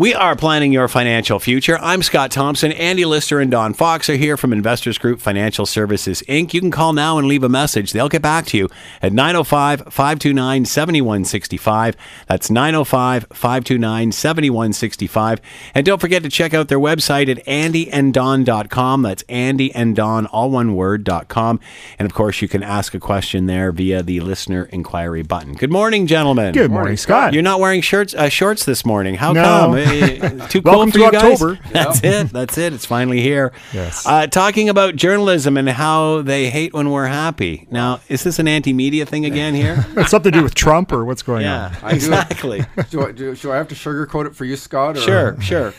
We are planning your financial future. I'm Scott Thompson. Andy Lister and Don Fox are here from Investors Group Financial Services, Inc. You can call now and leave a message. They'll get back to you at 905 529 7165. That's 905 529 7165. And don't forget to check out their website at andyanddon.com. That's andyanddon, all one word, dot com. And of course, you can ask a question there via the listener inquiry button. Good morning, gentlemen. Good morning, Scott. You're not wearing shirts, uh, shorts this morning. How No. come? Too cool Welcome for to you guys? October. That's it. That's it. It's finally here. Yes. Uh, talking about journalism and how they hate when we're happy. Now, is this an anti-media thing again here? It's something to do with Trump or what's going yeah, on? do. exactly. Do I, do, should I have to sugarcoat it for you, Scott? Or? Sure, sure.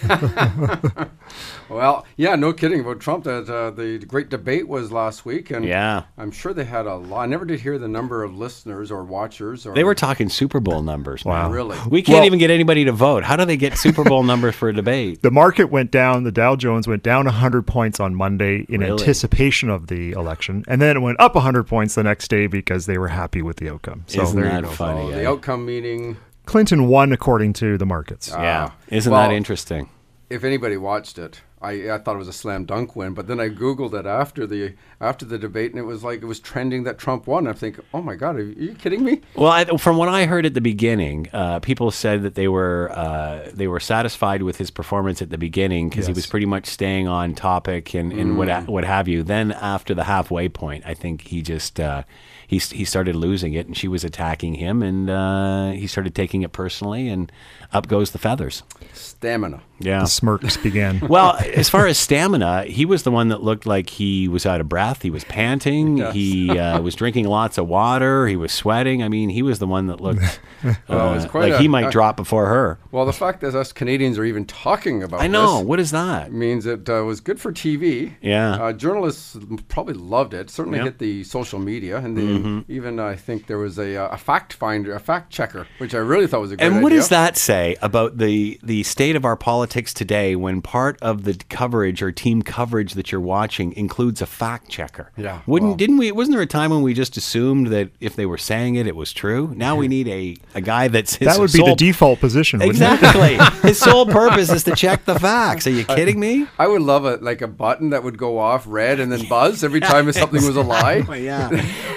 Well, yeah, no kidding about Trump. That uh, the great debate was last week, and Yeah. I'm sure they had a lot. I never did hear the number of listeners or watchers. Or They were talking Super Bowl numbers. man. Wow. really. We can't Well- even get anybody to vote. How do they get Super Bowl numbers for a debate? The market went down. The Dow Jones went down 100 points on Monday in Really? anticipation of the election, and then it went up 100 points the next day because they were happy with the outcome. So Isn't there that you funny? The outcome meeting. Clinton won according to the markets. yeah. Ah. Isn't Well, that interesting? If anybody watched it, I, I thought it was a slam dunk win. But then I googled it after the after the debate, and it was like it was trending that Trump won. I think, oh my God, are you, kidding me? Well, I, from what I heard at the beginning, uh, people said that they were uh, they were satisfied with his performance at the beginning because he was pretty much staying on topic and, and what Mm. what have you. Then after the halfway point, I think he just uh, he he started losing it, and she was attacking him, and uh, he started taking it personally, and up goes the feathers. Stamina. Yeah. The smirks began. Well, as far as stamina, he was the one that looked like he was out of breath. He was panting. Yes. He uh, was drinking lots of water. He was sweating. I mean, he was the one that looked Well, uh, it's quite like a- he might a- drop before her. Well, the fact that us Canadians are even talking about I know. this What is that? means it uh, was good for TV. Yeah. Uh, journalists probably loved it. Certainly Yeah. hit the social media, and the, even I think there was a, uh, a fact finder, a fact checker, which I really thought was a great And what idea. does that say about the the state of our politics today when part of the coverage or team coverage that you're watching includes a fact checker? Yeah, Wouldn't well- didn't we wasn't there a time when we just assumed that if they were saying it it was true? Now we need a, a guy that's his that would be sole- the default position, wouldn't it? Exactly. His sole purpose is to check the facts. Are you kidding me? I would love a like a button that would go off red and then buzz every time if something was a lie. Yeah.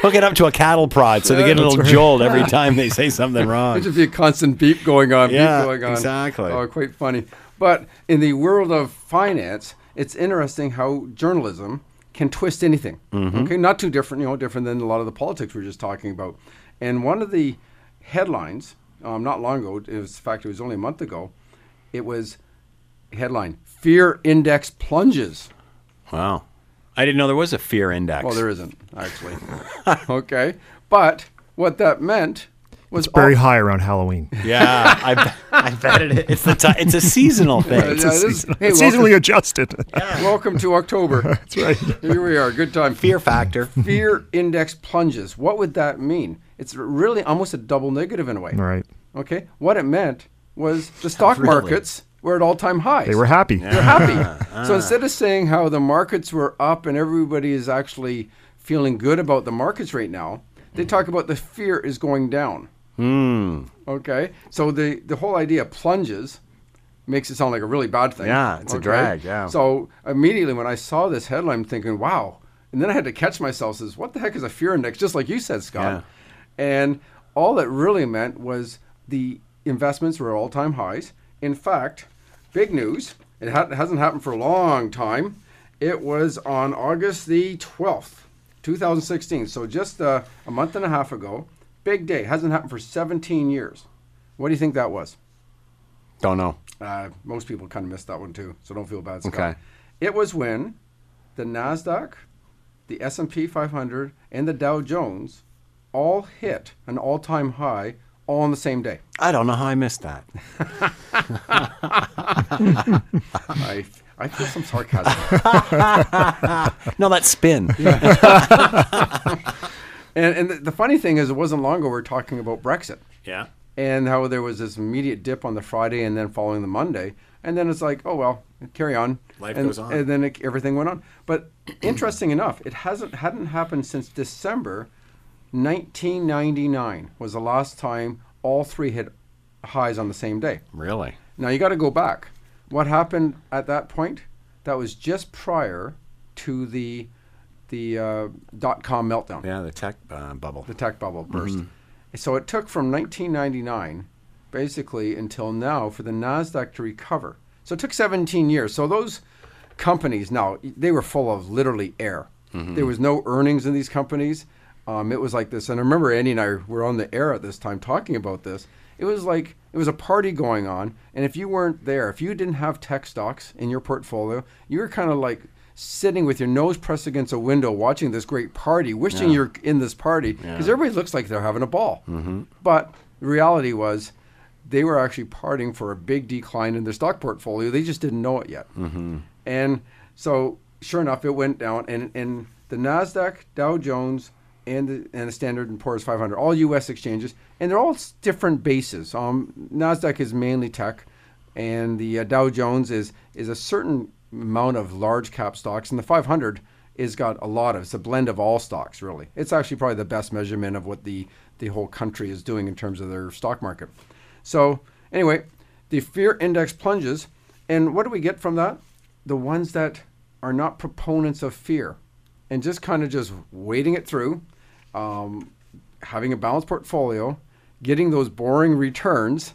Hook it up to a cattle prod so they get a little jolt every time they say something wrong. just be a constant beep going on, Yeah, beep going on. exactly. Oh, quite funny. But in the world of finance, it's interesting how journalism can twist anything. Mm-hmm. Okay, not too different, you know, different than a lot of the politics we are just talking about. And one of the headlines, um, not long ago, it was, in fact, it was only a month ago, it was headline: Fear Index plunges. Wow. I didn't know there was a fear index. Well, there isn't actually. okay, but what that meant was Very all- high around Halloween. Yeah, I, bet- I bet it is. It's, the ti it's a seasonal thing. Yeah, it is- hey, It's welcome- seasonally adjusted. Welcome to October. That's right. Here we are. Good time. Fear factor. Fear index plunges. What would that mean? It's really almost a double negative in a way. All right. Okay. What it meant was the stock Really? markets were at all time highs. They were happy. They're happy. So instead of saying how the markets were up and everybody is actually feeling good about the markets right now, they talk about the fear is going down. Hmm. Okay. So the the whole idea plunges makes it sound like a really bad thing. Yeah, it's a drag, yeah. So immediately when I saw this headline, I'm thinking, wow. And then I had to catch myself. Says, what the heck is a fear index? Just like you said, Scott. Yeah. And all it really meant was the investments were at all time highs. In fact, big news. It, ha- hasn't happened for a long time. It was on August the 12th, 2016. So just uh, a month and a half ago. Big day. Hasn't happened for 17 years. What do you think that was? Don't know. Uh, most people kind of missed that one too, so don't feel bad. Scott. Okay. It was when the Nasdaq, the S and P 500, and the Dow Jones all hit an all-time high all on the same day. I don't know how I missed that. I I feel some sarcasm. No, that's spin. and and the, the funny thing is, it wasn't long ago we were talking about Brexit. Yeah. and how there was this immediate dip on the Friday and then following the Monday, and then it's like, oh well, carry on. Life and, goes on. and then it, everything went on. But interesting enough, it hasn't hadn't happened since December 1999 was the last time all three hit highs on the same day. Really? Now you got to go back. What happened at that point? That was just prior to the the uh, dot com meltdown, Yeah, the tech uh, bubble. the tech bubble burst. So it took from 1999 basically until now for the Nasdaq to recover. So it took 17 years. So those companies now they were full of literally air. There was no earnings in these companies. Um, it was like this, and I remember Andy and I were on the air at this time talking about this. It was like it was a party going on, and if you weren't there, if you didn't have tech stocks in your portfolio, you were kind of like sitting with your nose pressed against a window, watching this great party, wishing you're in this party because everybody looks like they're having a ball. But the reality was, they were actually partying for a big decline in their stock portfolio. They just didn't know it yet. And so, sure enough, it went down. And, and the Nasdaq, Dow Jones, and the, and the Standard and Poor's 500, all U.S. exchanges, and they're all different bases. Um, Nasdaq is mainly tech, and the uh, Dow Jones is is a certain amount of large cap stocks, and the 500 is got a lot of. It's a blend of all stocks, really. It's actually probably the best measurement of what the the whole country is doing in terms of their stock market. So anyway, the fear index plunges, and what do we get from that? The ones that are not proponents of fear, and just kind of just waiting it through, um, having a balanced portfolio, getting those boring returns.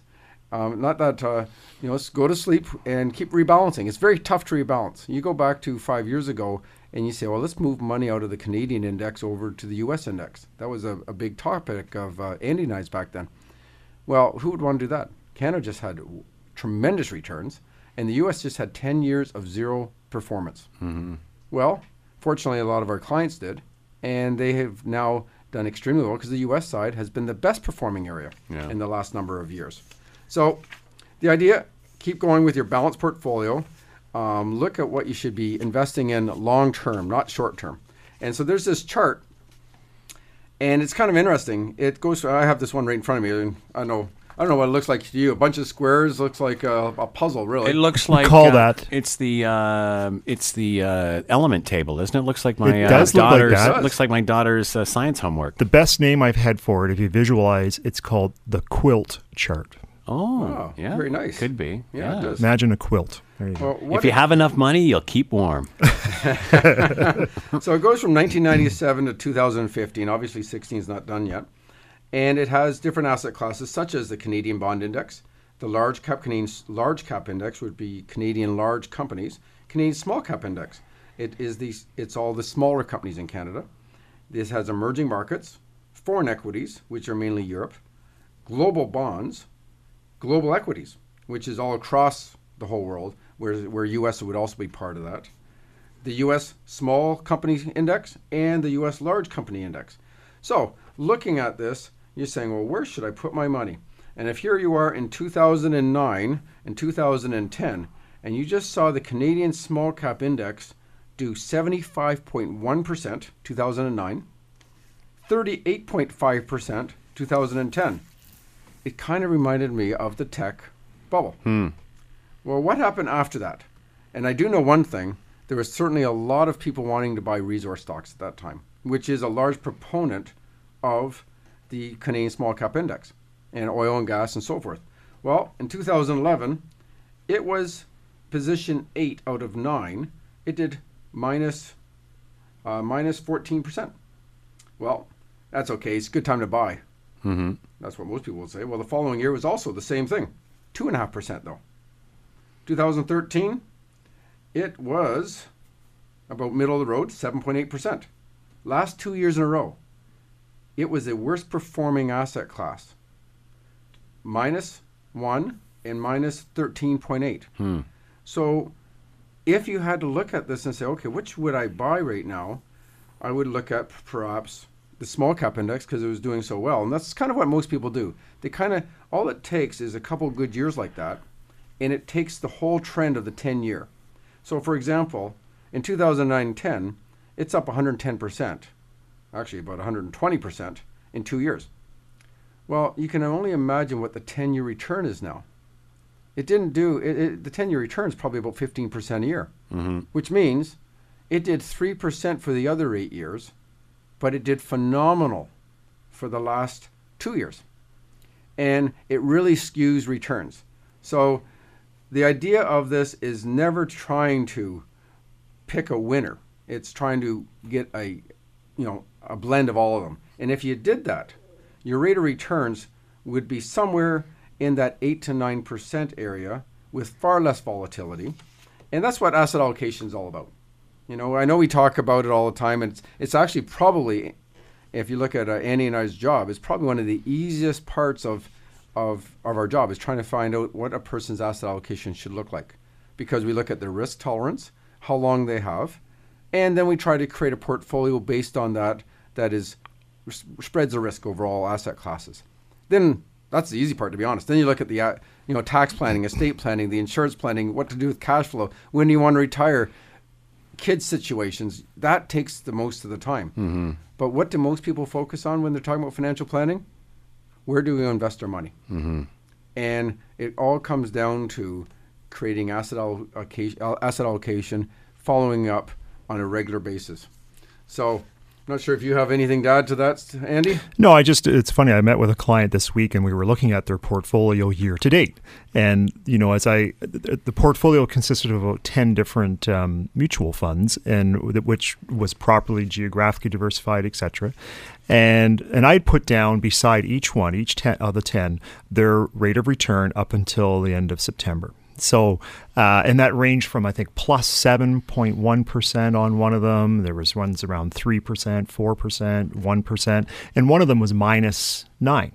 Um, not that uh, you know, go to sleep and keep rebalancing. It's very tough to rebalance. You go back to five years ago and you say, well, let's move money out of the Canadian index over to the U.S. index. That was a, a big topic of uh, Andy and I's back then. Well, who would want to do that? Canada just had w- tremendous returns, and the U.S. just had 10 years of zero performance. Well, fortunately, a lot of our clients did, and they have now done extremely well because the U.S. side has been the best performing area Yeah. in the last number of years. So, the idea: keep going with your balanced portfolio. Um, look at what you should be investing in long term, not short term. And so there's this chart, and it's kind of interesting. It goes. I have this one right in front of me, and I know. I don't know what it looks like to you. A bunch of squares looks like a, a puzzle, really. It looks like call uh, that. It's the um it's the uh, element table, isn't it? Looks like my It uh, does look like that. looks like my daughter's uh, science homework. The best name I've had for it, if you visualize, it's called the quilt chart. Oh, Oh, yeah, very nice. Could be. Yeah, it does. Imagine a quilt. You. Well, If you have enough money, you'll keep warm. So it goes from 1997 to 2015. Obviously, 16 is not done yet. And it has different asset classes, such as the Canadian Bond Index, the Large Cap Canadian Large Cap Index would be Canadian large companies, Canadian Small Cap Index. It is the it's all the smaller companies in Canada. This has emerging markets, foreign equities, which are mainly Europe, global bonds, global equities, which is all across the whole world, where where U.S. would also be part of that the U.S. Small Company Index and the U.S. Large Company Index. So, looking at this, you're saying, well, where should I put my money? And if here you are in 2009 and 2010, and you just saw the Canadian Small Cap Index do 75.1% 2009, 38.5% 2010, it kind of reminded me of the tech bubble. Hmm. Well, what happened after that? And I do know one thing there was certainly a lot of people wanting to buy resource stocks at that time, which is a large proponent of the Canadian Small Cap Index and oil and gas and so forth. Well, in 2011, it was position eight out of nine. It did minus, uh, minus 14%. Well, that's okay. It's a good time to buy. Mm-hmm. That's what most people would say. Well, the following year was also the same thing, two and a half percent though. 2013, it was about middle of the road, 7.8 percent. Last two years in a row, it was the worst performing asset class, minus one and minus 13.8. Hmm. So, if you had to look at this and say, okay, which would I buy right now? I would look at perhaps the small cap index because it was doing so well. And that's kind of what most people do. They kind of, all it takes is a couple good years like that, and it takes the whole trend of the 10 year. So, for example, in 2009 10, it's up 110%, actually about 120% in two years. Well, you can only imagine what the 10 year return is now. It didn't do, it, it, the 10 year return is probably about 15% a year, Mm-hmm. which means it did 3% for the other eight years, but it did phenomenal for the last two years. And it really skews returns. So the idea of this is never trying to pick a winner. It's trying to get a, you know, a blend of all of them. And if you did that, your rate of returns would be somewhere in that 8 to 9% area with far less volatility. And that's what asset allocation is all about. You know, I know we talk about it all the time, and it's, it's actually probably, if you look at uh, Andy and I's job, it's probably one of the easiest parts of, of, of our job is trying to find out what a person's asset allocation should look like. Because we look at their risk tolerance, how long they have, and then we try to create a portfolio based on that that is spreads the risk over all asset classes. Then that's the easy part, to be honest. Then you look at the uh, you know tax planning, estate planning, the insurance planning, what to do with cash flow, when you want to retire, kids situations. That takes the most of the time. Mm-hmm. But what do most people focus on when they're talking about financial planning? Where do we invest our money? Mm-hmm. And it all comes down to creating asset allocation, asset allocation, following up on a regular basis. So not sure if you have anything to add to that, Andy. No, I just it's funny. I met with a client this week, and we were looking at their portfolio year to date. And you know, as I the portfolio consisted of about ten different um, mutual funds, and which was properly geographically diversified, etc. And and I'd put down beside each one, each ten of the ten, their rate of return up until the end of September. So, uh, and that ranged from I think plus plus seven point one percent on one of them. There was ones around three percent, four percent, one percent, and one of them was minus nine.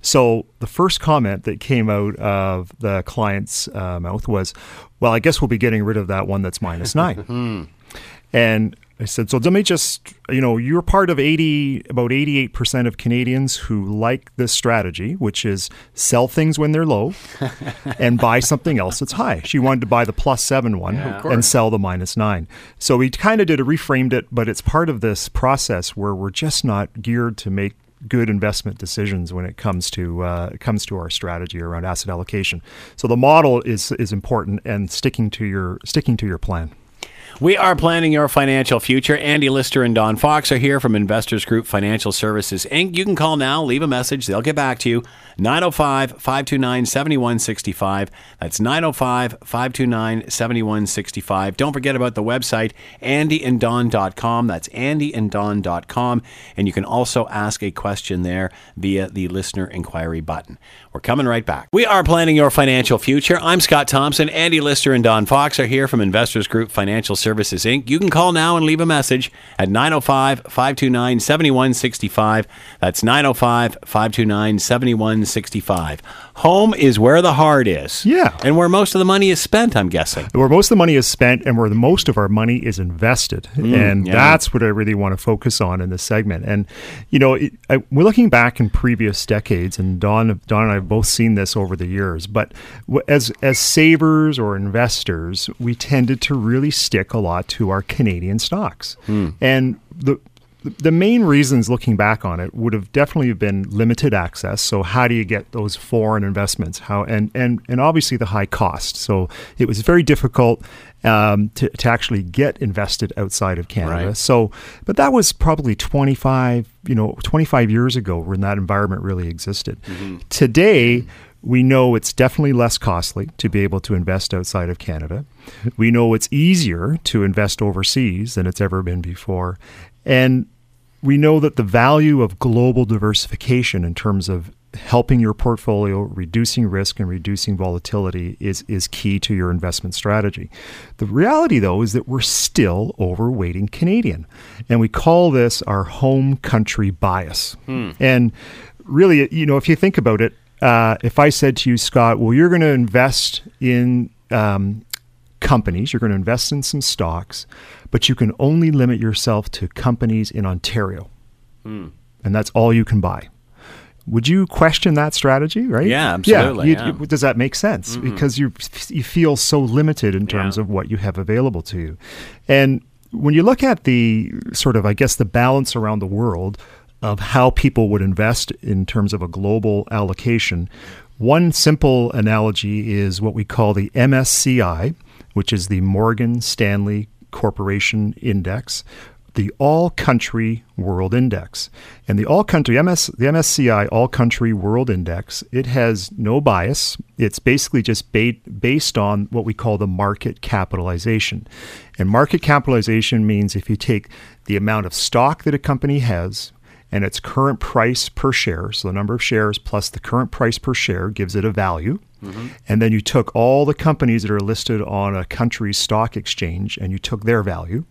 So the first comment that came out of the client's uh, mouth was, "Well, I guess we'll be getting rid of that one that's minus nine. Hmm. and I said, so let me just, you know, you're part of 80, about 88% of Canadians who like this strategy, which is sell things when they're low and buy something else that's high. She wanted to buy the plus seven one Yeah. And sell the minus nine. So we kind of did a reframed it, but it's part of this process where we're just not geared to make good investment decisions when it comes to uh, it comes to our strategy around asset allocation. So the model is is important and sticking to your sticking to your plan. We are planning your financial future. Andy Lister and Don Fox are here from Investors Group Financial Services Inc. You can call now, leave a message. They'll get back to you. 905 529 7165. That's 905 529 7165. Don't forget about the website, andyanddon.com. That's andyanddon.com. And you can also ask a question there via the listener inquiry button. We're coming right back. We are planning your financial future. I'm Scott Thompson. Andy Lister and Don Fox are here from Investors Group Financial Services Inc. You can call now and leave a message at 905 529 7165. That's 905 529 7165. Home is where the heart is. Yeah. And where most of the money is spent, I'm guessing. where most of the money is spent and where the most of our money is invested. and Mm, yeah. that's what I really want to focus on in this segment. And, you know, it, I, we're looking back in previous decades, and Don, Don and I have both seen this over the years. But as, as savers or investors, we tended to really stick a lot to our Canadian stocks. And the, the main reasons looking back on it would have definitely been limited access so how do you get those foreign investments how and and, and obviously the high cost so it was very difficult um, to, to actually get invested outside of canada Right. so but that was probably 25 you know 25 years ago when that environment really existed today we know it's definitely less costly to be able to invest outside of Canada. We know it's easier to invest overseas than it's ever been before. And we know that the value of global diversification in terms of helping your portfolio, reducing risk and reducing volatility is, is key to your investment strategy. The reality, though, is that we're still overweighting Canadian. And we call this our home country bias. And really, you know, if you think about it, uh, if I said to you, Scott, well, you're going to invest in um, companies, you're going to invest in some stocks, but you can only limit yourself to companies in Ontario, hmm. and that's all you can buy. Would you question that strategy, right? Yeah, absolutely, you- yeah. you- does that make sense? Mm-hmm. Because you you feel so limited in terms Yeah. of what you have available to you, and when you look at the sort of, I guess, the balance around the world of how people would invest in terms of a global allocation, one simple analogy is what we call the MSCI, which is the Morgan Stanley Corporation Index. the All Country World Index. And the All Country MS the MSCI All Country World Index, it has no bias. It's basically just ba- based on what we call the market capitalization. And market capitalization means if you take the amount of stock that a company has and its current price per share, so the number of shares plus the current price per share gives it a value. Mm-hmm. And then you took all the companies that are listed on a country's stock exchange and you took their value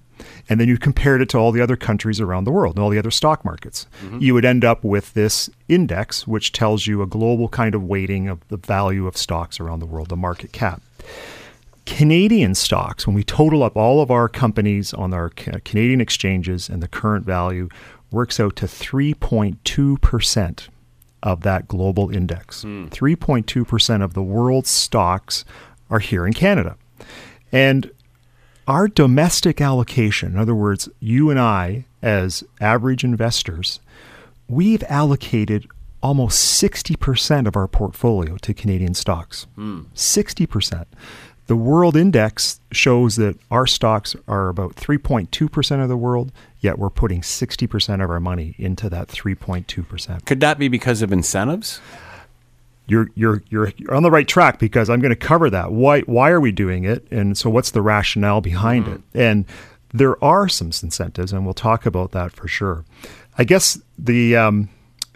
and then you compared it to all the other countries around the world and all the other stock markets, mm-hmm. you would end up with this index, which tells you a global kind of weighting of the value of stocks around the world, the market cap. Canadian stocks, when we total up all of our companies on our Canadian exchanges and the current value, works out to 3.2% of that global index. Mm. 3.2% of the world's stocks are here in Canada. And our domestic allocation, in other words, you and I, as average investors, we've allocated almost 60% of our portfolio to Canadian stocks. Mm. 60%. The world index shows that our stocks are about 3.2% of the world, yet we're putting 60% of our money into that 3.2%. Could that be because of incentives? you're you're you're on the right track because I'm going to cover that. Why why are we doing it? And so what's the rationale behind mm-hmm. it? And there are some incentives, and we'll talk about that for sure. I guess the um,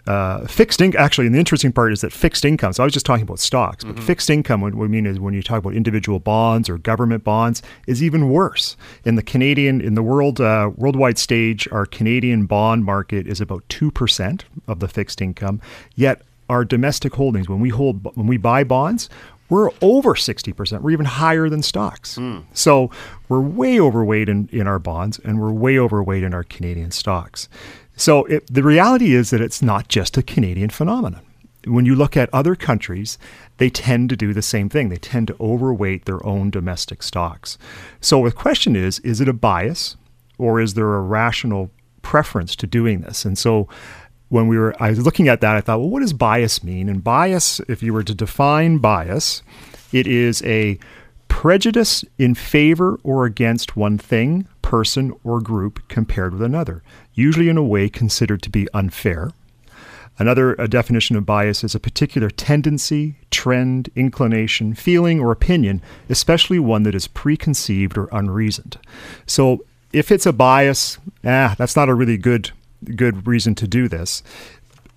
uh, fixed income, actually, and the interesting part is that fixed income. So I was just talking about stocks, but mm-hmm. fixed income, what we mean is when you talk about individual bonds or government bonds, is even worse. In the Canadian, in the world uh, worldwide stage, our Canadian bond market is about two percent of the fixed income. Yet our domestic holdings, when we hold, when we buy bonds, we're over 60%. We're even higher than stocks. Mm. So we're way overweight in, in our bonds and we're way overweight in our Canadian stocks. So it, the reality is that it's not just a Canadian phenomenon. When you look at other countries, they tend to do the same thing. They tend to overweight their own domestic stocks. So the question is is it a bias or is there a rational preference to doing this? And so when we were I was looking at that, I thought, well, what does bias mean? And bias, if you were to define bias, it is a prejudice in favor or against one thing, person, or group compared with another, usually in a way considered to be unfair. Another definition of bias is a particular tendency, trend, inclination, feeling, or opinion, especially one that is preconceived or unreasoned. So if it's a bias, ah, that's not a really good good reason to do this.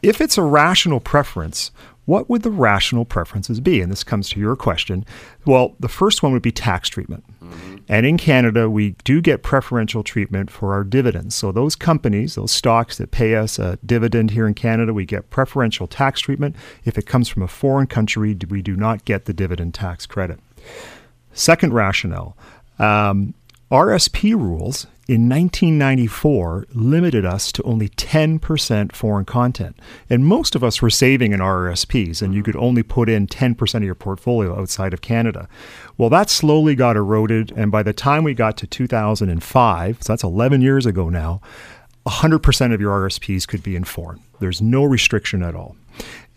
If it's a rational preference, what would the rational preferences be? And this comes to your question. Well, the first one would be tax treatment. Mm-hmm. And in Canada, we do get preferential treatment for our dividends. So those companies, those stocks that pay us a dividend here in Canada, we get preferential tax treatment. If it comes from a foreign country, we do not get the dividend tax credit. Second rationale um, RSP rules in 1994 limited us to only 10% foreign content. And most of us were saving in RRSPs, and you could only put in 10% of your portfolio outside of Canada. Well, that slowly got eroded, and by the time we got to 2005, so that's 11 years ago now, 100% of your RSPs could be in foreign. There's no restriction at all.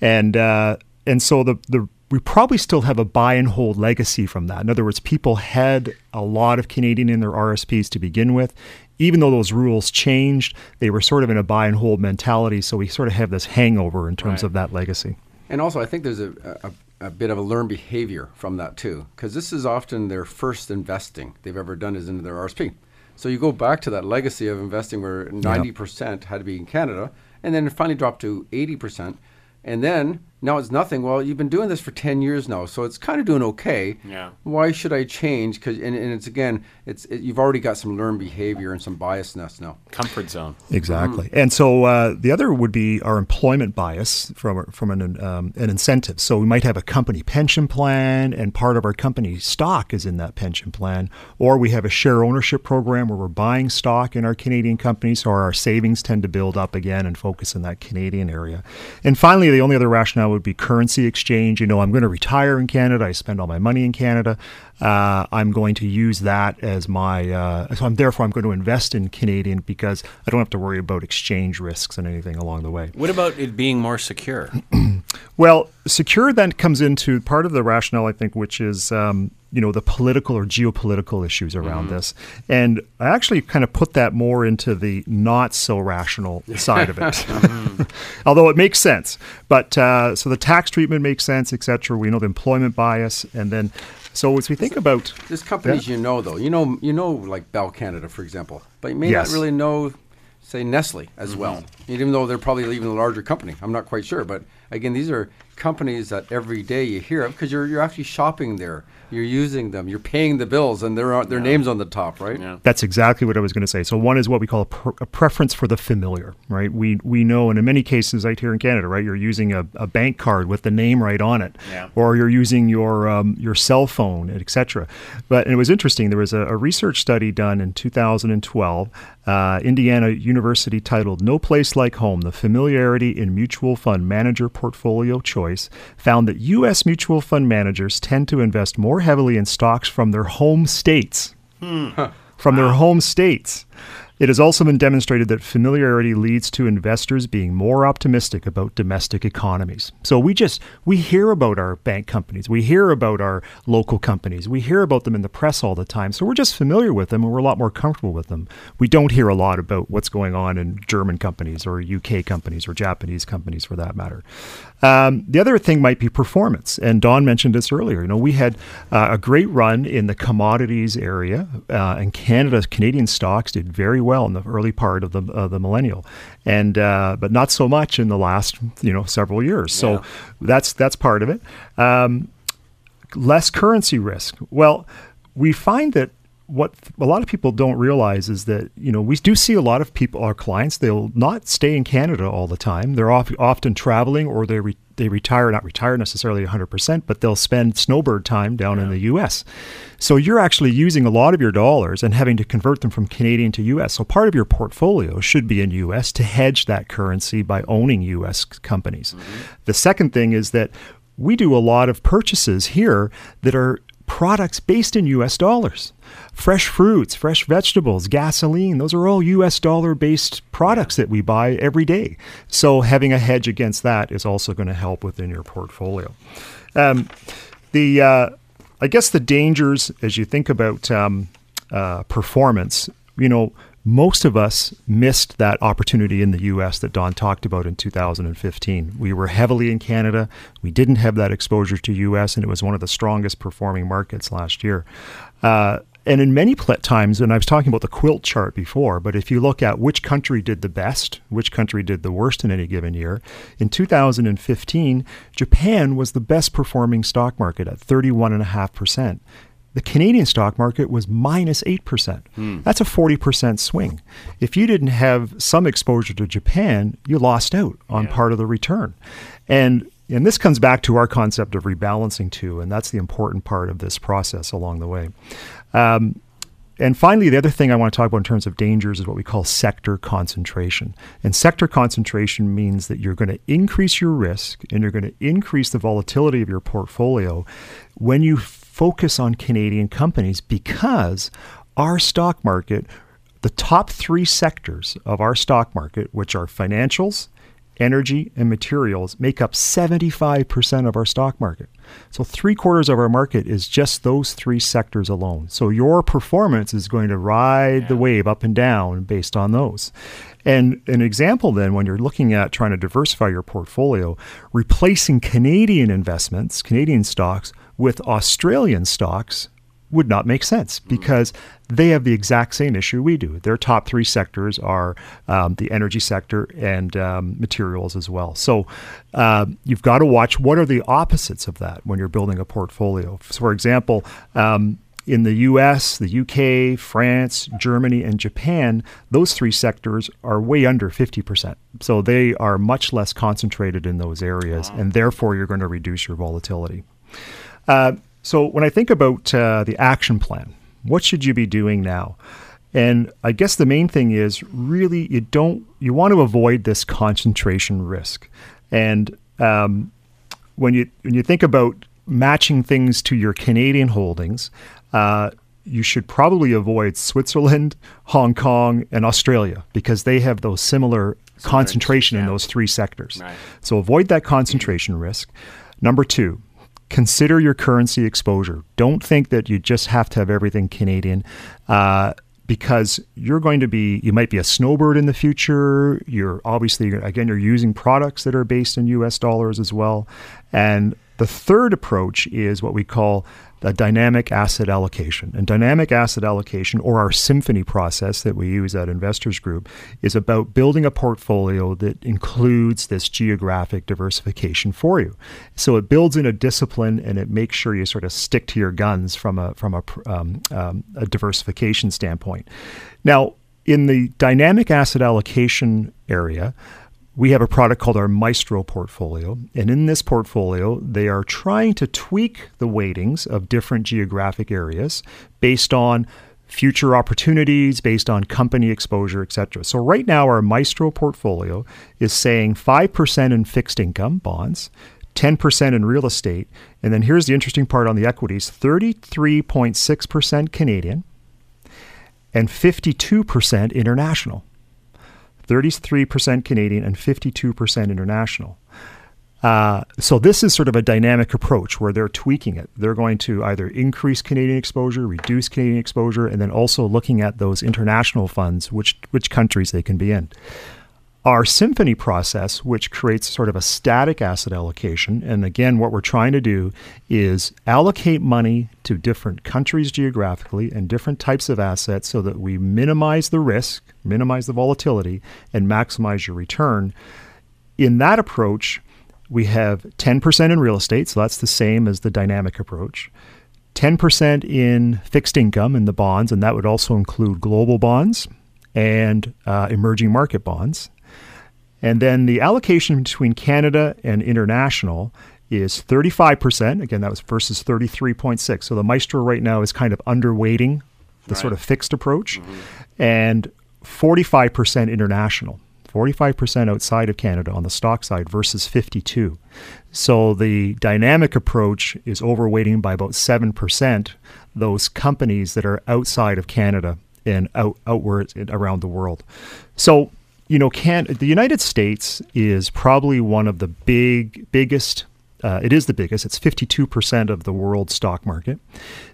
And, uh, and so the, the we probably still have a buy and hold legacy from that. In other words, people had a lot of Canadian in their RSPs to begin with. Even though those rules changed, they were sort of in a buy and hold mentality. So we sort of have this hangover in terms right. of that legacy. And also, I think there's a, a, a bit of a learned behavior from that too, because this is often their first investing they've ever done is into their RSP. So you go back to that legacy of investing where 90% had to be in Canada, and then it finally dropped to 80%. And then now it's nothing. Well, you've been doing this for 10 years now, so it's kind of doing okay. Yeah. Why should I change? Cause, and, and it's again, it's it, you've already got some learned behavior and some biasness now. Comfort zone. Exactly. Mm-hmm. And so uh, the other would be our employment bias from, from an, um, an incentive. So we might have a company pension plan, and part of our company stock is in that pension plan. Or we have a share ownership program where we're buying stock in our Canadian companies, so our savings tend to build up again and focus in that Canadian area. And finally, the only other rationale would be currency exchange. You know, I'm going to retire in Canada. I spend all my money in Canada. Uh, I'm going to use that as my. Uh, so I'm therefore I'm going to invest in Canadian because I don't have to worry about exchange risks and anything along the way. What about it being more secure? Well, secure then comes into part of the rationale, I think, which is um, you know the political or geopolitical issues around Mm-hmm. this, and I actually kind of put that more into the not so rational side of it, Mm-hmm. although it makes sense. But uh, so the tax treatment makes sense, etc. We know the employment bias, and then so as we think about There's companies you know though. You know you know like Bell Canada, for example, but you may Yes. not really know, say Nestle as mm-hmm. well. Even though they're probably even a larger company, I'm not quite sure. But again, these are companies that every day you hear of because you're you're actually shopping there. You're using them. You're paying the bills, and there their their names on the top, right? Yeah. That's exactly what I was going to say. So one is what we call a, pr- a preference for the familiar, right? We we know, and in many cases, right here in Canada, right, you're using a, a bank card with the name right on it, Yeah. or you're using your um, your cell phone, etc. But and it was interesting. There was a, a research study done in 2012, uh, Indiana University, titled "No Place Like Home: The Familiarity in Mutual Fund Manager Portfolio Choice," found that U.S. mutual fund managers tend to invest more heavily in stocks from their home states. Hmm. From their home states. It has also been demonstrated that familiarity leads to investors being more optimistic about domestic economies. So we just we hear about our bank companies, we hear about our local companies, we hear about them in the press all the time. So we're just familiar with them and we're a lot more comfortable with them. We don't hear a lot about what's going on in German companies or UK companies or Japanese companies for that matter. Um, the other thing might be performance, and Don mentioned this earlier. You know, we had uh, a great run in the commodities area, uh, and Canada, Canadian stocks did very well in the early part of the of the millennial, and uh, but not so much in the last you know several years. So Yeah. that's that's part of it. Um, less currency risk. Well, we find that what a lot of people don't realize is that you know we do see a lot of people, our clients, they'll not stay in Canada all the time. They're off, often traveling, or they re, they retire, not retire necessarily 100%, but they'll spend snowbird time down in the U.S. So you're actually using a lot of your dollars and having to convert them from Canadian to U.S. So part of your portfolio should be in U.S. to hedge that currency by owning U.S. companies. Mm-hmm. The second thing is that we do a lot of purchases here that are products based in US dollars. Fresh fruits, fresh vegetables, gasoline, those are all US dollar based products that we buy every day. So having a hedge against that is also going to help within your portfolio. Um, the uh, I guess the dangers as you think about um, uh, performance, you know, most of us missed that opportunity in the US that Don talked about in 2015. We were heavily in Canada. We didn't have that exposure to US, and it was one of the strongest performing markets last year. Uh, and in many pl- times, and I was talking about the quilt chart before, but if you look at which country did the best, which country did the worst in any given year, in 2015, Japan was the best performing stock market at 31.5%. The Canadian stock market was minus 8%. That's a 40% swing. If you didn't have some exposure to Japan, you lost out on part of the return. And and this comes back to our concept of rebalancing too, and that's the important part of this process along the way. Um, and finally, the other thing I want to talk about in terms of dangers is what we call sector concentration. And sector concentration means that you're going to increase your risk and you're going to increase the volatility of your portfolio when you focus on Canadian companies because our stock market, the top three sectors of our stock market, which are financials, energy, and materials, make up 75% of our stock market. So, three quarters of our market is just those three sectors alone. So, your performance is going to ride the wave up and down based on those. And an example then, when you're looking at trying to diversify your portfolio, replacing Canadian investments, Canadian stocks, with Australian stocks would not make sense because they have the exact same issue we do. Their top three sectors are um, the energy sector and um, materials as well. So um, you've got to watch what are the opposites of that when you're building a portfolio. So for example, um, in the US, the UK, France, Germany, and Japan, those three sectors are way under 50%. So they are much less concentrated in those areas, and therefore you're going to reduce your volatility. Uh, so when I think about uh, the action plan, what should you be doing now? And I guess the main thing is really you don't you want to avoid this concentration risk. And um, when you when you think about matching things to your Canadian holdings, uh, you should probably avoid Switzerland, Hong Kong, and Australia because they have those similar concentration in those three sectors. Right. So avoid that concentration risk. Number two, consider your currency exposure. Don't think that you just have to have everything Canadian. Uh, because you're going to be, you might be a snowbird in the future. You're obviously, again, you're using products that are based in US dollars as well. And the third approach is what we call a dynamic asset allocation. And dynamic asset allocation, or our symphony process that we use at Investors Group, is about building a portfolio that includes this geographic diversification for you. So it builds in a discipline and it makes sure you sort of stick to your guns from a from a, um, um, a diversification standpoint. Now, in the dynamic asset allocation area, we have a product called our Maestro portfolio. And in this portfolio, they are trying to tweak the weightings of different geographic areas based on future opportunities, based on company exposure, etc. So right now our Maestro portfolio is saying 5% in fixed income bonds, 10% in real estate, and then here's the interesting part on the equities, 33.6% Canadian and 52% international. 33% Canadian and 52% international. Uh, so this is sort of a dynamic approach where they're tweaking it. They're going to either increase Canadian exposure, reduce Canadian exposure, and then also looking at those international funds, which which countries they can be in. Our symphony process, which creates sort of a static asset allocation, and again, what we're trying to do is allocate money to different countries geographically and different types of assets so that we minimize the risk, minimize the volatility, and maximize your return. In that approach, we have 10% in real estate, so that's the same as the dynamic approach. 10% in fixed income in the bonds, and that would also include global bonds and uh, emerging market bonds. And then the allocation between Canada and international is 35%. Again, that was versus 33.6. So the Maestro right now is kind of underweighting the Right. sort of fixed approach mm-hmm. and 45% international. 45% outside of Canada on the stock side versus 52. So the dynamic approach is overweighting by about 7% those companies that are outside of Canada and out, outwards in- around the world. So, you know, can the United States is probably one of the big biggest uh, it is the biggest. It's 52% of the world stock market.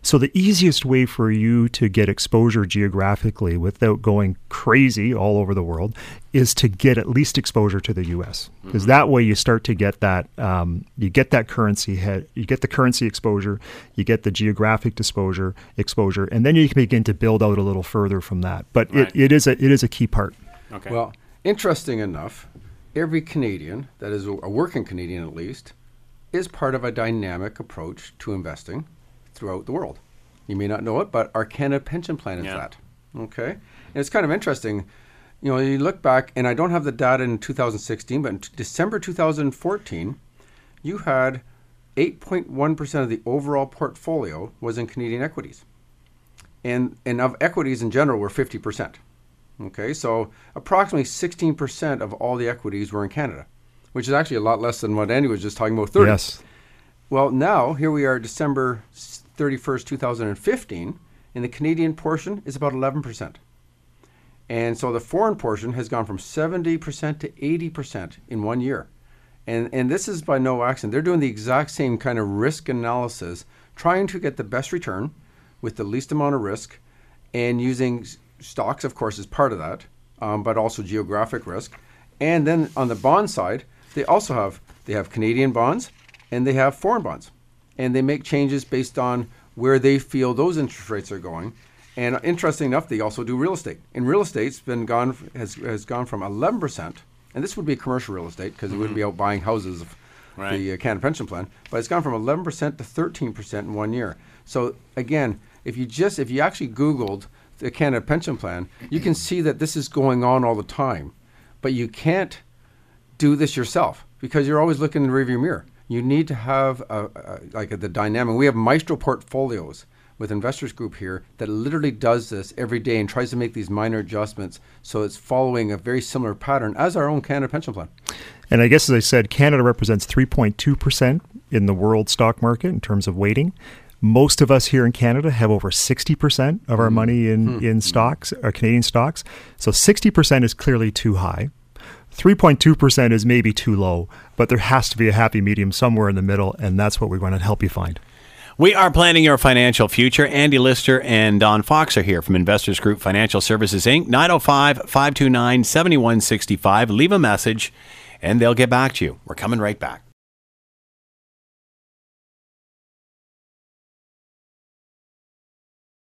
So, the easiest way for you to get exposure geographically without going crazy all over the world is to get at least exposure to the US. Because that way you start to get that, um, you get that currency head, you get the currency exposure, you get the geographic exposure, exposure, and then you can begin to build out a little further from that. But Right. it, it, is a, it is a key part. Okay. Well, interesting enough, every Canadian, that is a working Canadian at least, is part of a dynamic approach to investing throughout the world. You may not know it, but our Canada Pension Plan is Yeah. that. Okay? And it's kind of interesting. You know, you look back, and I don't have the data in 2016, but in t- December 2014, you had 8.1% of the overall portfolio was in Canadian equities. And, and of equities in general were 50%. Okay, so approximately 16% of all the equities were in Canada, which is actually a lot less than what Andy was just talking about 30. Yes. Well, now here we are, December 31st, 2015, and the Canadian portion is about 11%. And so the foreign portion has gone from 70% to 80% in one year. And, and this is by no accident. They're doing the exact same kind of risk analysis, trying to get the best return with the least amount of risk, and using stocks, of course, is part of that, um, but also geographic risk. And then on the bond side, they also have they have Canadian bonds and they have foreign bonds, and they make changes based on where they feel those interest rates are going. And interesting enough, they also do real estate. And real estate's been gone has has gone from 11 percent, and this would be commercial real estate because it wouldn't be out buying houses of Right. the uh, Canada Pension Plan, but it's gone from 11 percent to 13 percent in one year. So again, if you just if you actually Googled the Canada Pension Plan, you can see that this is going on all the time, but you can't do this yourself because you're always looking in the rearview mirror. You need to have a, a, like a, the dynamic. We have Maestro portfolios with Investors Group here that literally does this every day and tries to make these minor adjustments so it's following a very similar pattern as our own Canada Pension Plan. And I guess, as I said, Canada represents 3.2% in the world stock market in terms of weighting. Most of us here in Canada have over 60% of our hmm. money in, hmm. in stocks, or Canadian stocks. So 60% is clearly too high. 3.2% is maybe too low, but there has to be a happy medium somewhere in the middle, and that's what we want to help you find. We are planning your financial future. Andy Lister and Don Fox are here from Investors Group Financial Services Inc. 905 529 7165. Leave a message and they'll get back to you. We're coming right back.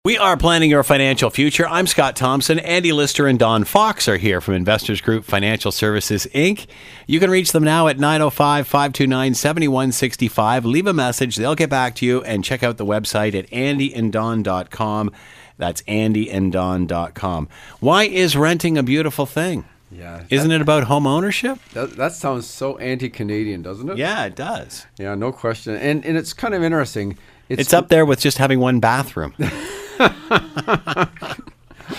We are planning your financial future. I'm Scott Thompson. Andy Lister and Don Fox are here from Investors Group Financial Services, Inc. You can reach them now at 905 529 7165. Leave a message. They'll get back to you and check out the website at andyanddon.com. That's andyanddon.com. Why is renting a beautiful thing? Yeah. Isn't it about home ownership? That, that sounds so anti-Canadian, doesn't it? Yeah, it does. Yeah, no question. And and it's kind of interesting. It's up there with just having one bathroom.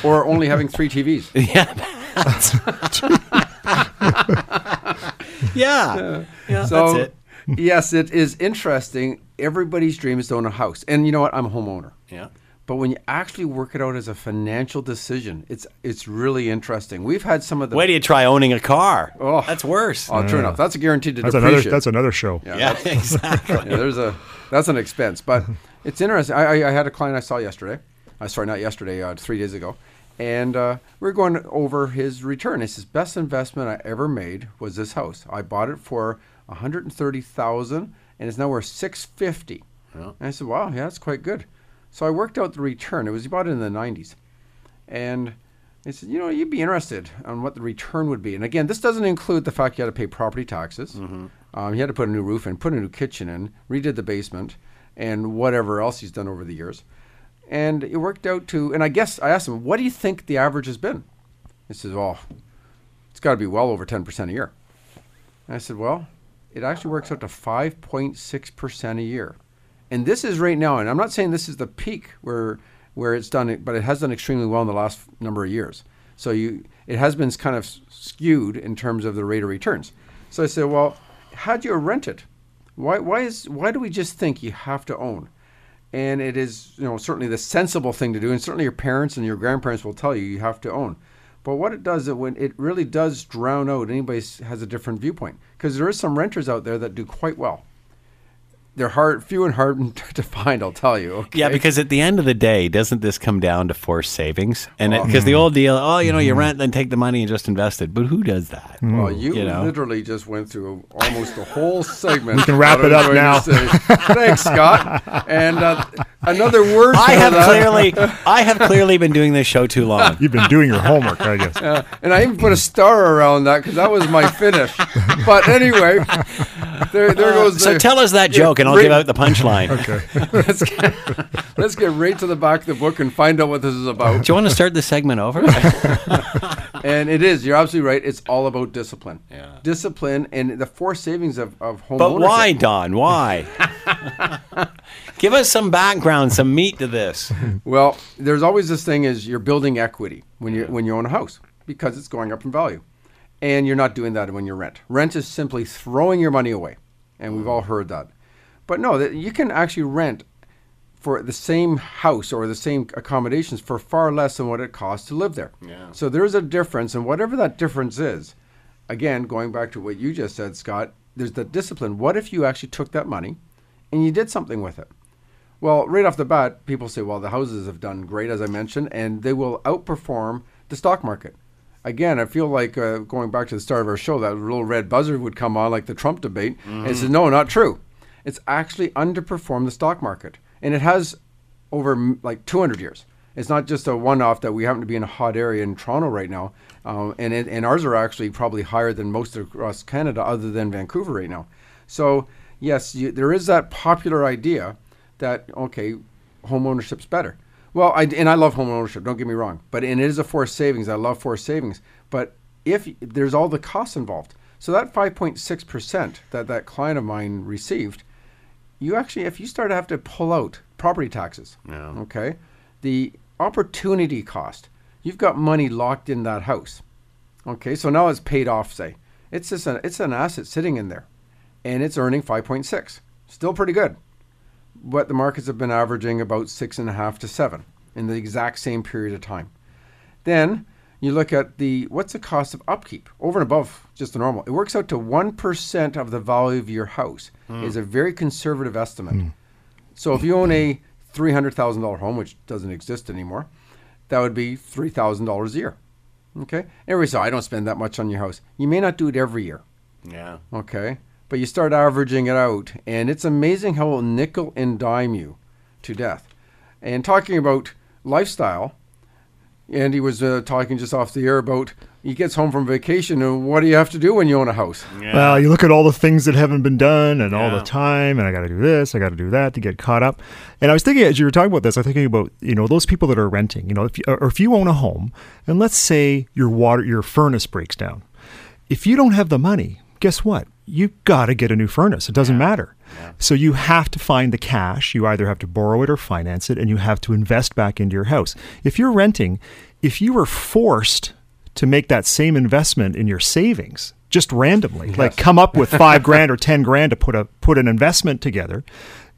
or only having three TVs. yeah. yeah. Yeah, so, that's it. yes, it is interesting. Everybody's dream is to own a house. And you know what? I'm a homeowner. Yeah. But when you actually work it out as a financial decision, it's it's really interesting. We've had some of the Wait do you try owning a car. Oh. that's worse. Oh, true enough. That's a guaranteed to That's depreciate. another, that's another show. yeah, exactly. yeah, there's a that's an expense, but it's interesting. I, I, I had a client I saw yesterday. I sorry, not yesterday, uh, three days ago, and uh, we are going over his return. He says best investment I ever made was this house. I bought it for one hundred and thirty thousand, and it's now worth six fifty. Yeah. And I said, wow, yeah, that's quite good. So I worked out the return. It was he bought it in the nineties, and. He said, you know, you'd be interested on what the return would be. And again, this doesn't include the fact you had to pay property taxes. Um, he had to put a new roof in, put a new kitchen in, redid the basement, and whatever else he's done over the years. And it worked out to, and I guess I asked him, what do you think the average has been? He says, oh, it's got to be well over 10% a year. And I said, well, it actually works out to 5.6% a year. And this is right now, and I'm not saying this is the peak where where it's done, but it has done extremely well in the last number of years. So you, it has been kind of skewed in terms of the rate of returns. So I said, well, how'd you rent it? Why, why is why do we just think you have to own? And it is, you know, certainly the sensible thing to do, and certainly your parents and your grandparents will tell you you have to own. But what it does, it when it really does drown out anybody has a different viewpoint because there is some renters out there that do quite well. They're hard, few and hard to find. I'll tell you. Okay? Yeah, because at the end of the day, doesn't this come down to forced savings? And Oh. because the old deal, oh, you know, you mm-hmm. rent, then take the money and just invest it. But who does that? Mm. Well, you, You know? literally just went through almost the whole segment. We can wrap it up now. Thanks, Scott. And uh, another word. I for have that, clearly, I have clearly been doing this show too long. You've been doing your homework, I guess. Uh, and I even put a star around that because that was my finish. but anyway, there, there goes. So the- tell us that joke, and I'll right- give out the punchline. let's, get, let's get right to the back of the book and find out what this is about. Do you want to start the segment over? And it is. You're absolutely right. It's all about discipline. Yeah. Discipline and the four savings of, of home but ownership. why, Don? Why? give us some background, some meat to this. Well, there's always this thing is you're building equity when you when you own a house because it's going up in value, and you're not doing that when you rent. Rent is simply throwing your money away, and we've all mm. heard that. But no, you can actually rent for the same house or the same accommodations for far less than what it costs to live there. Yeah. So there's a difference, and whatever that difference is, again, going back to what you just said, Scott, there's the discipline. What if you actually took that money and you did something with it? Well, right off the bat, people say, well, the houses have done great, as I mentioned, and they will outperform the stock market. Again, I feel like uh, going back to the start of our show, that little red buzzer would come on like the Trump debate and it says, no, not true. It's actually underperformed the stock market. And it has over like 200 years. It's not just a one off that we happen to be in a hot area in Toronto right now. Um, and, it, and ours are actually probably higher than most across Canada, other than Vancouver right now. So, yes, you, there is that popular idea that, okay, home ownership's better. Well, I, and I love home ownership, don't get me wrong. But and it is a forced savings. I love forced savings. But if there's all the costs involved. So that 5.6% that that client of mine received, you actually, if you start to have to pull out property taxes, Yeah. okay, the opportunity cost, you've got money locked in that house. Okay, so now it's paid off, say. It's just an, it's an asset sitting in there and it's earning 5.6. Still pretty good. But the markets have been averaging about six and a half to seven in the exact same period of time. Then you look at the what's the cost of upkeep over and above just the normal. It works out to one percent of the value of your house. Hmm. is a very conservative estimate. Hmm. So if you own a three hundred thousand dollar home, which doesn't exist anymore, that would be three thousand dollars a year. Okay. Everybody says, "I don't spend that much on your house." You may not do it every year. Yeah. Okay. But you start averaging it out, and it's amazing how it'll nickel and dime you to death. And talking about lifestyle, Andy was uh, talking just off the air about he gets home from vacation, and what do you have to do when you own a house? Yeah. Well, you look at all the things that haven't been done and all the time, and I got to do this, I got to do that to get caught up. And I was thinking, as you were talking about this, I was thinking about you know those people that are renting. You know, if you, or if you own a home, and let's say your water, your furnace breaks down, if you don't have the money, guess what? You got to get a new furnace. It doesn't matter. So you have to find the cash. You either have to borrow it or finance it, and you have to invest back into your house. If you're renting, if you were forced to make that same investment in your savings just randomly, like come up with five grand or ten grand to put a put an investment together,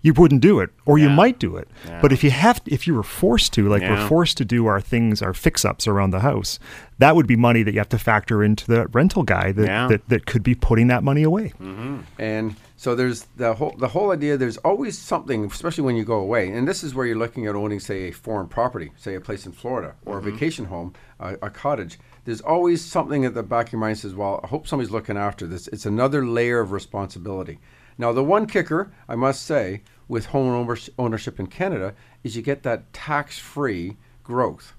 you wouldn't do it, or you might do it. But if you have, if you were forced to, like Yeah. we're forced to do our things, our fix ups around the house, that would be money that you have to factor into the rental guy that, Yeah. that, that could be putting that money away. Mm-hmm. And so there's the whole the whole idea. There's always something, especially when you go away. And this is where you're looking at owning, say, a foreign property, say a place in Florida or a mm-hmm. vacation home, a, a cottage. There's always something at the back of your mind says, "Well, I hope somebody's looking after this." It's another layer of responsibility. Now, the one kicker I must say with home ownership in Canada is you get that tax-free growth.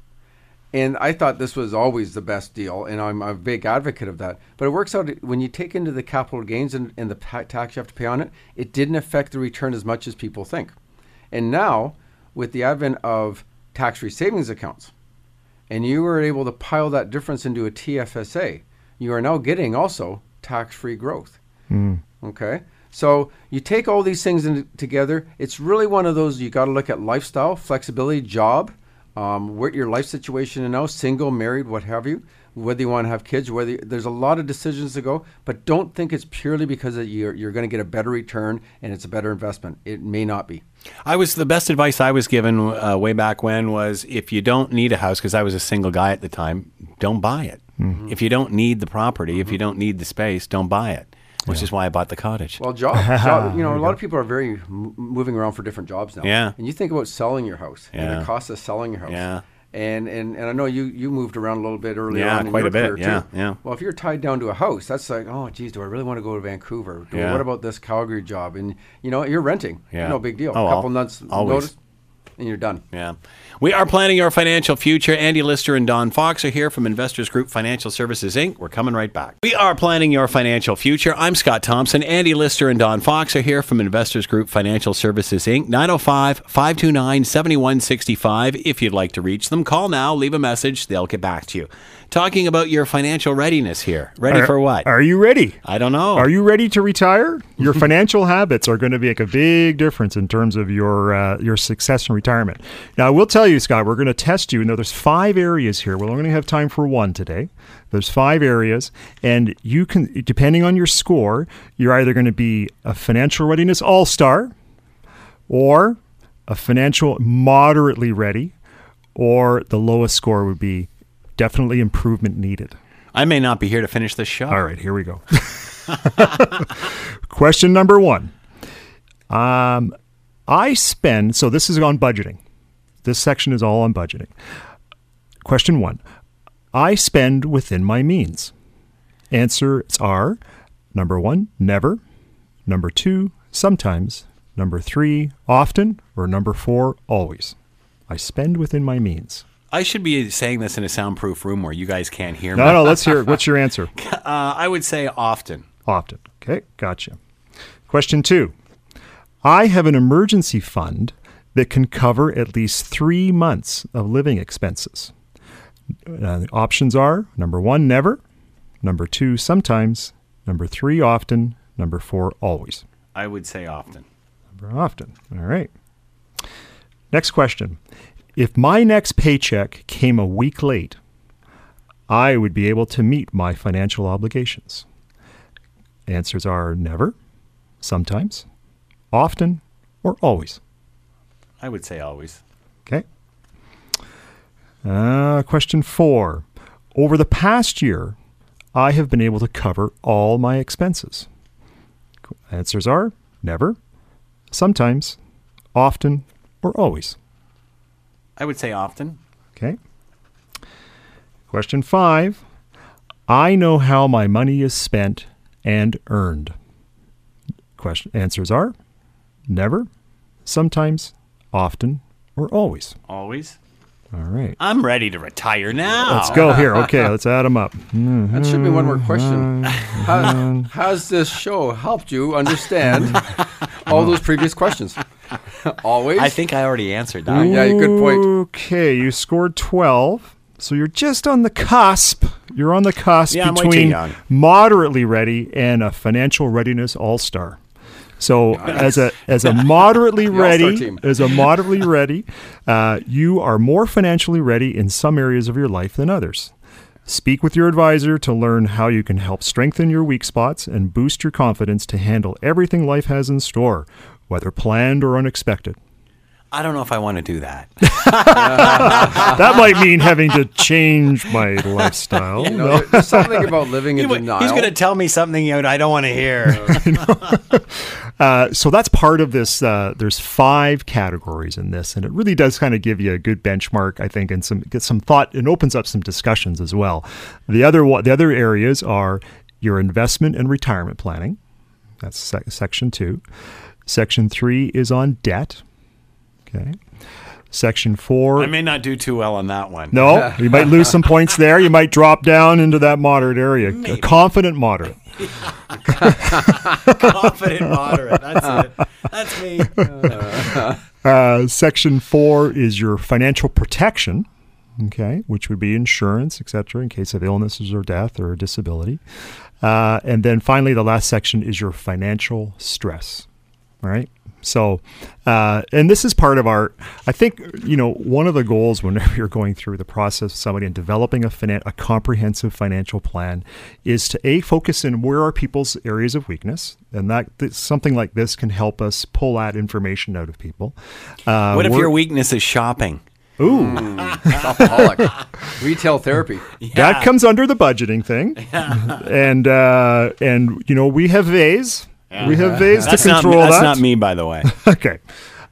And I thought this was always the best deal, and I'm a big advocate of that. But it works out when you take into the capital gains and, and the tax you have to pay on it, it didn't affect the return as much as people think. And now, with the advent of tax free savings accounts, and you were able to pile that difference into a TFSA, you are now getting also tax free growth. Hmm. Okay. So you take all these things in, together. It's really one of those you got to look at lifestyle, flexibility, job, um, what your life situation is now, single, married, what have you, whether you want to have kids, whether there's a lot of decisions to go. But don't think it's purely because that you're, you're going to get a better return and it's a better investment. It may not be. I was the best advice I was given uh, way back when was if you don't need a house because I was a single guy at the time, don't buy it. If you don't need the property, if you don't need the space, don't buy it. Which is why I bought the cottage. Well, job, job you know, a lot of people are very m- moving around for different jobs now. Yeah. And you think about selling your house and Yeah. the cost of selling your house. Yeah. And, and and I know you you moved around a little bit earlier Yeah, on in quite your a bit, yeah, too. yeah. Well, if you're tied down to a house, that's like, oh, geez, do I really want to go to Vancouver? Do- Yeah. What about this Calgary job? And you know, you're renting. Yeah. No big deal. Oh, a well, couple months always. notice, and you're done. Yeah. We are planning your financial future. Andy Lister and Don Fox are here from Investors Group Financial Services, Inc. We're coming right back. We are planning your financial future. I'm Scott Thompson. Andy Lister and Don Fox are here from Investors Group Financial Services, Inc. 905 529 7165. If you'd like to reach them, call now, leave a message. They'll get back to you. Talking about your financial readiness here. Ready Are- for what? Are you ready? I don't know. Are you ready to retire? Your financial habits are going to make a big difference in terms of your uh, your success in retirement. Now, I will tell you, Scott, we're going to test you. Now, there's five areas here. We're only going to have time for one today. There's five areas, and you can, depending on your score, you're either going to be a financial readiness all star, or a financial moderately ready, or the lowest score would be definitely improvement needed. I may not be here to finish this show. All right, here we go. Question number one. Um, I spend, so this is on budgeting. This section is all on budgeting. Question one I spend within my means. Answers are number one, never. Number two, sometimes. Number three, often. Or number four, always. I spend within my means. I should be saying this in a soundproof room where you guys can't hear me. No, no, let's hear it. What's your answer? Uh, I would say often. Often. Okay, gotcha. Question two I have an emergency fund that can cover at least three months of living expenses. Uh, the options are number one, never. Number two, sometimes. Number three, often. Number four, always. I would say often. Number often. All right. Next question. If my next paycheck came a week late, I would be able to meet my financial obligations. Answers are never, sometimes, often, or always. I would say always. Okay. Uh, question four. over the past year, I have been able to cover all my expenses. Answers are never, sometimes, often, or always. I would say often. Okay. Question five I know how my money is spent and earned. Question answers are never, sometimes, often, or always. Always. All right. I'm ready to retire now. Let's go here. Okay, let's add them up. That should be one more question. Mm-hmm. How, has this show helped you understand all those previous questions? Always. I think I already answered that. Yeah, good point. Okay, you scored 12. So you're just on the cusp. You're on the cusp Yeah, I'm way too between young. moderately ready and a financial readiness all-star. So as a as a moderately ready team. as a moderately ready, uh, you are more financially ready in some areas of your life than others. Speak with your advisor to learn how you can help strengthen your weak spots and boost your confidence to handle everything life has in store, whether planned or unexpected. I don't know if I want to do that. That might mean having to change my lifestyle. You know, there's something about living in He- denial. He's going to tell me something you know, I don't want to hear. Uh, so that's part of this. Uh, there's five categories in this, and it really does kind of give you a good benchmark, I think, and some get some thought and opens up some discussions as well. The other the other areas are your investment and retirement planning. That's sec- section two. Section three is on debt. Okay. Section four. I may not do too well on that one. no, you might lose some points there. You might drop down into that moderate area. A confident moderate. Confident moderate. That's it. That's me. Uh, section four is your financial protection, okay, which would be insurance, etc., in case of illnesses or death or disability. Uh, and then finally, the last section is your financial stress. All right. So, uh, and this is part of our, I think, you know, one of the goals whenever you're going through the process with somebody and developing a, finan- a comprehensive financial plan is to A, focus in where are people's areas of weakness. And that th- something like this can help us pull that information out of people. Uh, What if your weakness is shopping? Ooh, Shopaholic. Retail therapy. that comes under the budgeting thing. and, uh, and, you know, we have V's. We have ways to That's not, that's that. not me, by the way. okay.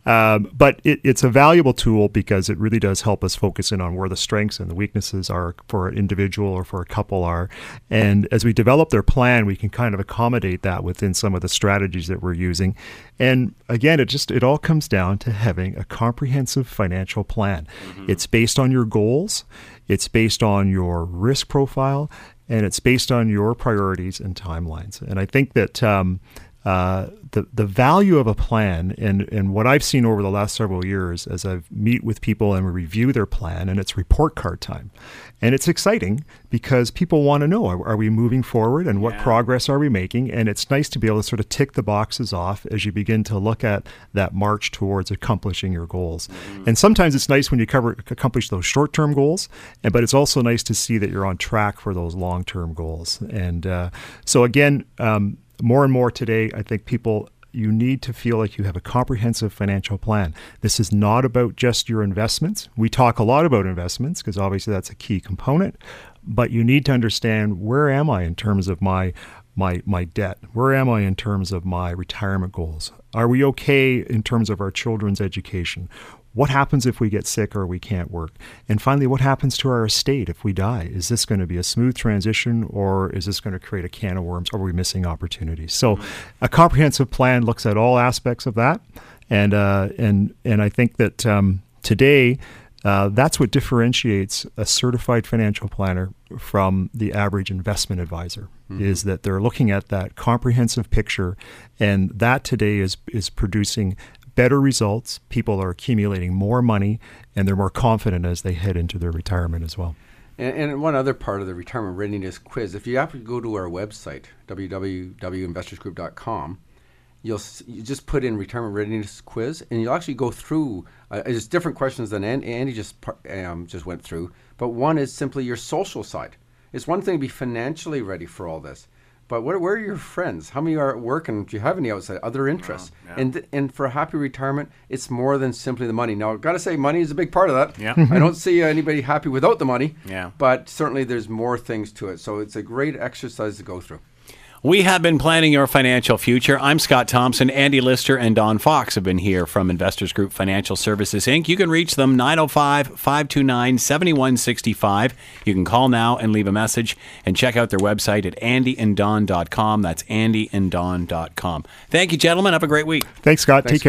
Um, but it, it's a valuable tool because it really does help us focus in on where the strengths and the weaknesses are for an individual or for a couple are. And as we develop their plan, we can kind of accommodate that within some of the strategies that we're using. And again, it just it all comes down to having a comprehensive financial plan. It's based on your goals, it's based on your risk profile, and it's based on your priorities and timelines. And I think that um, uh, the the value of a plan and and what I've seen over the last several years as I meet with people and review their plan and it's report card time, and it's exciting because people want to know are, are we moving forward and what Yeah. progress are we making, and it's nice to be able to sort of tick the boxes off as you begin to look at that march towards accomplishing your goals. And sometimes it's nice when you cover accomplish those short term goals, and but it's also nice to see that you're on track for those long term goals. And uh, so again. Um, more and more today, I think people, you need to feel like you have a comprehensive financial plan. This is not about just your investments. We talk a lot about investments because obviously that's a key component, but you need to understand where am I in terms of my my my debt? Where am I in terms of my retirement goals? Are we okay in terms of our children's education? What happens if we get sick or we can't work? And finally, what happens to our estate if we die? Is this going to be a smooth transition or is this going to create a can of worms? Are we missing opportunities? So, a comprehensive plan looks at all aspects of that. And, uh, and, and I think that um, today, uh, that's what differentiates a certified financial planner from the average investment advisor is that they're looking at that comprehensive picture and that today is is producing better results people are accumulating more money and they're more confident as they head into their retirement as well And, and one other part of the retirement readiness quiz, if you have to go to our website, www.investorsgroup.com, you'll you just put in retirement readiness quiz, and you'll actually go through. Uh, it's different questions than Andy just um, just went through, but one is simply your social side. It's one thing to be financially ready for all this, But what, where are your friends? How many are at work, and do you have any outside other interests? And and for a happy retirement, it's more than simply the money. Now, I've got to say, money is a big part of that. Yeah. I don't see anybody happy without the money. Yeah. But certainly, there's more things to it. So it's a great exercise to go through. We have been planning your financial future. I'm Scott Thompson. Andy Lister and Don Fox have been here from Investors Group Financial Services, Inc. You can reach them 905 529 7165. You can call now and leave a message and check out their website at andyanddon.com. That's andyanddon.com. Thank you, gentlemen. Have a great week. Thanks, Scott. Take care.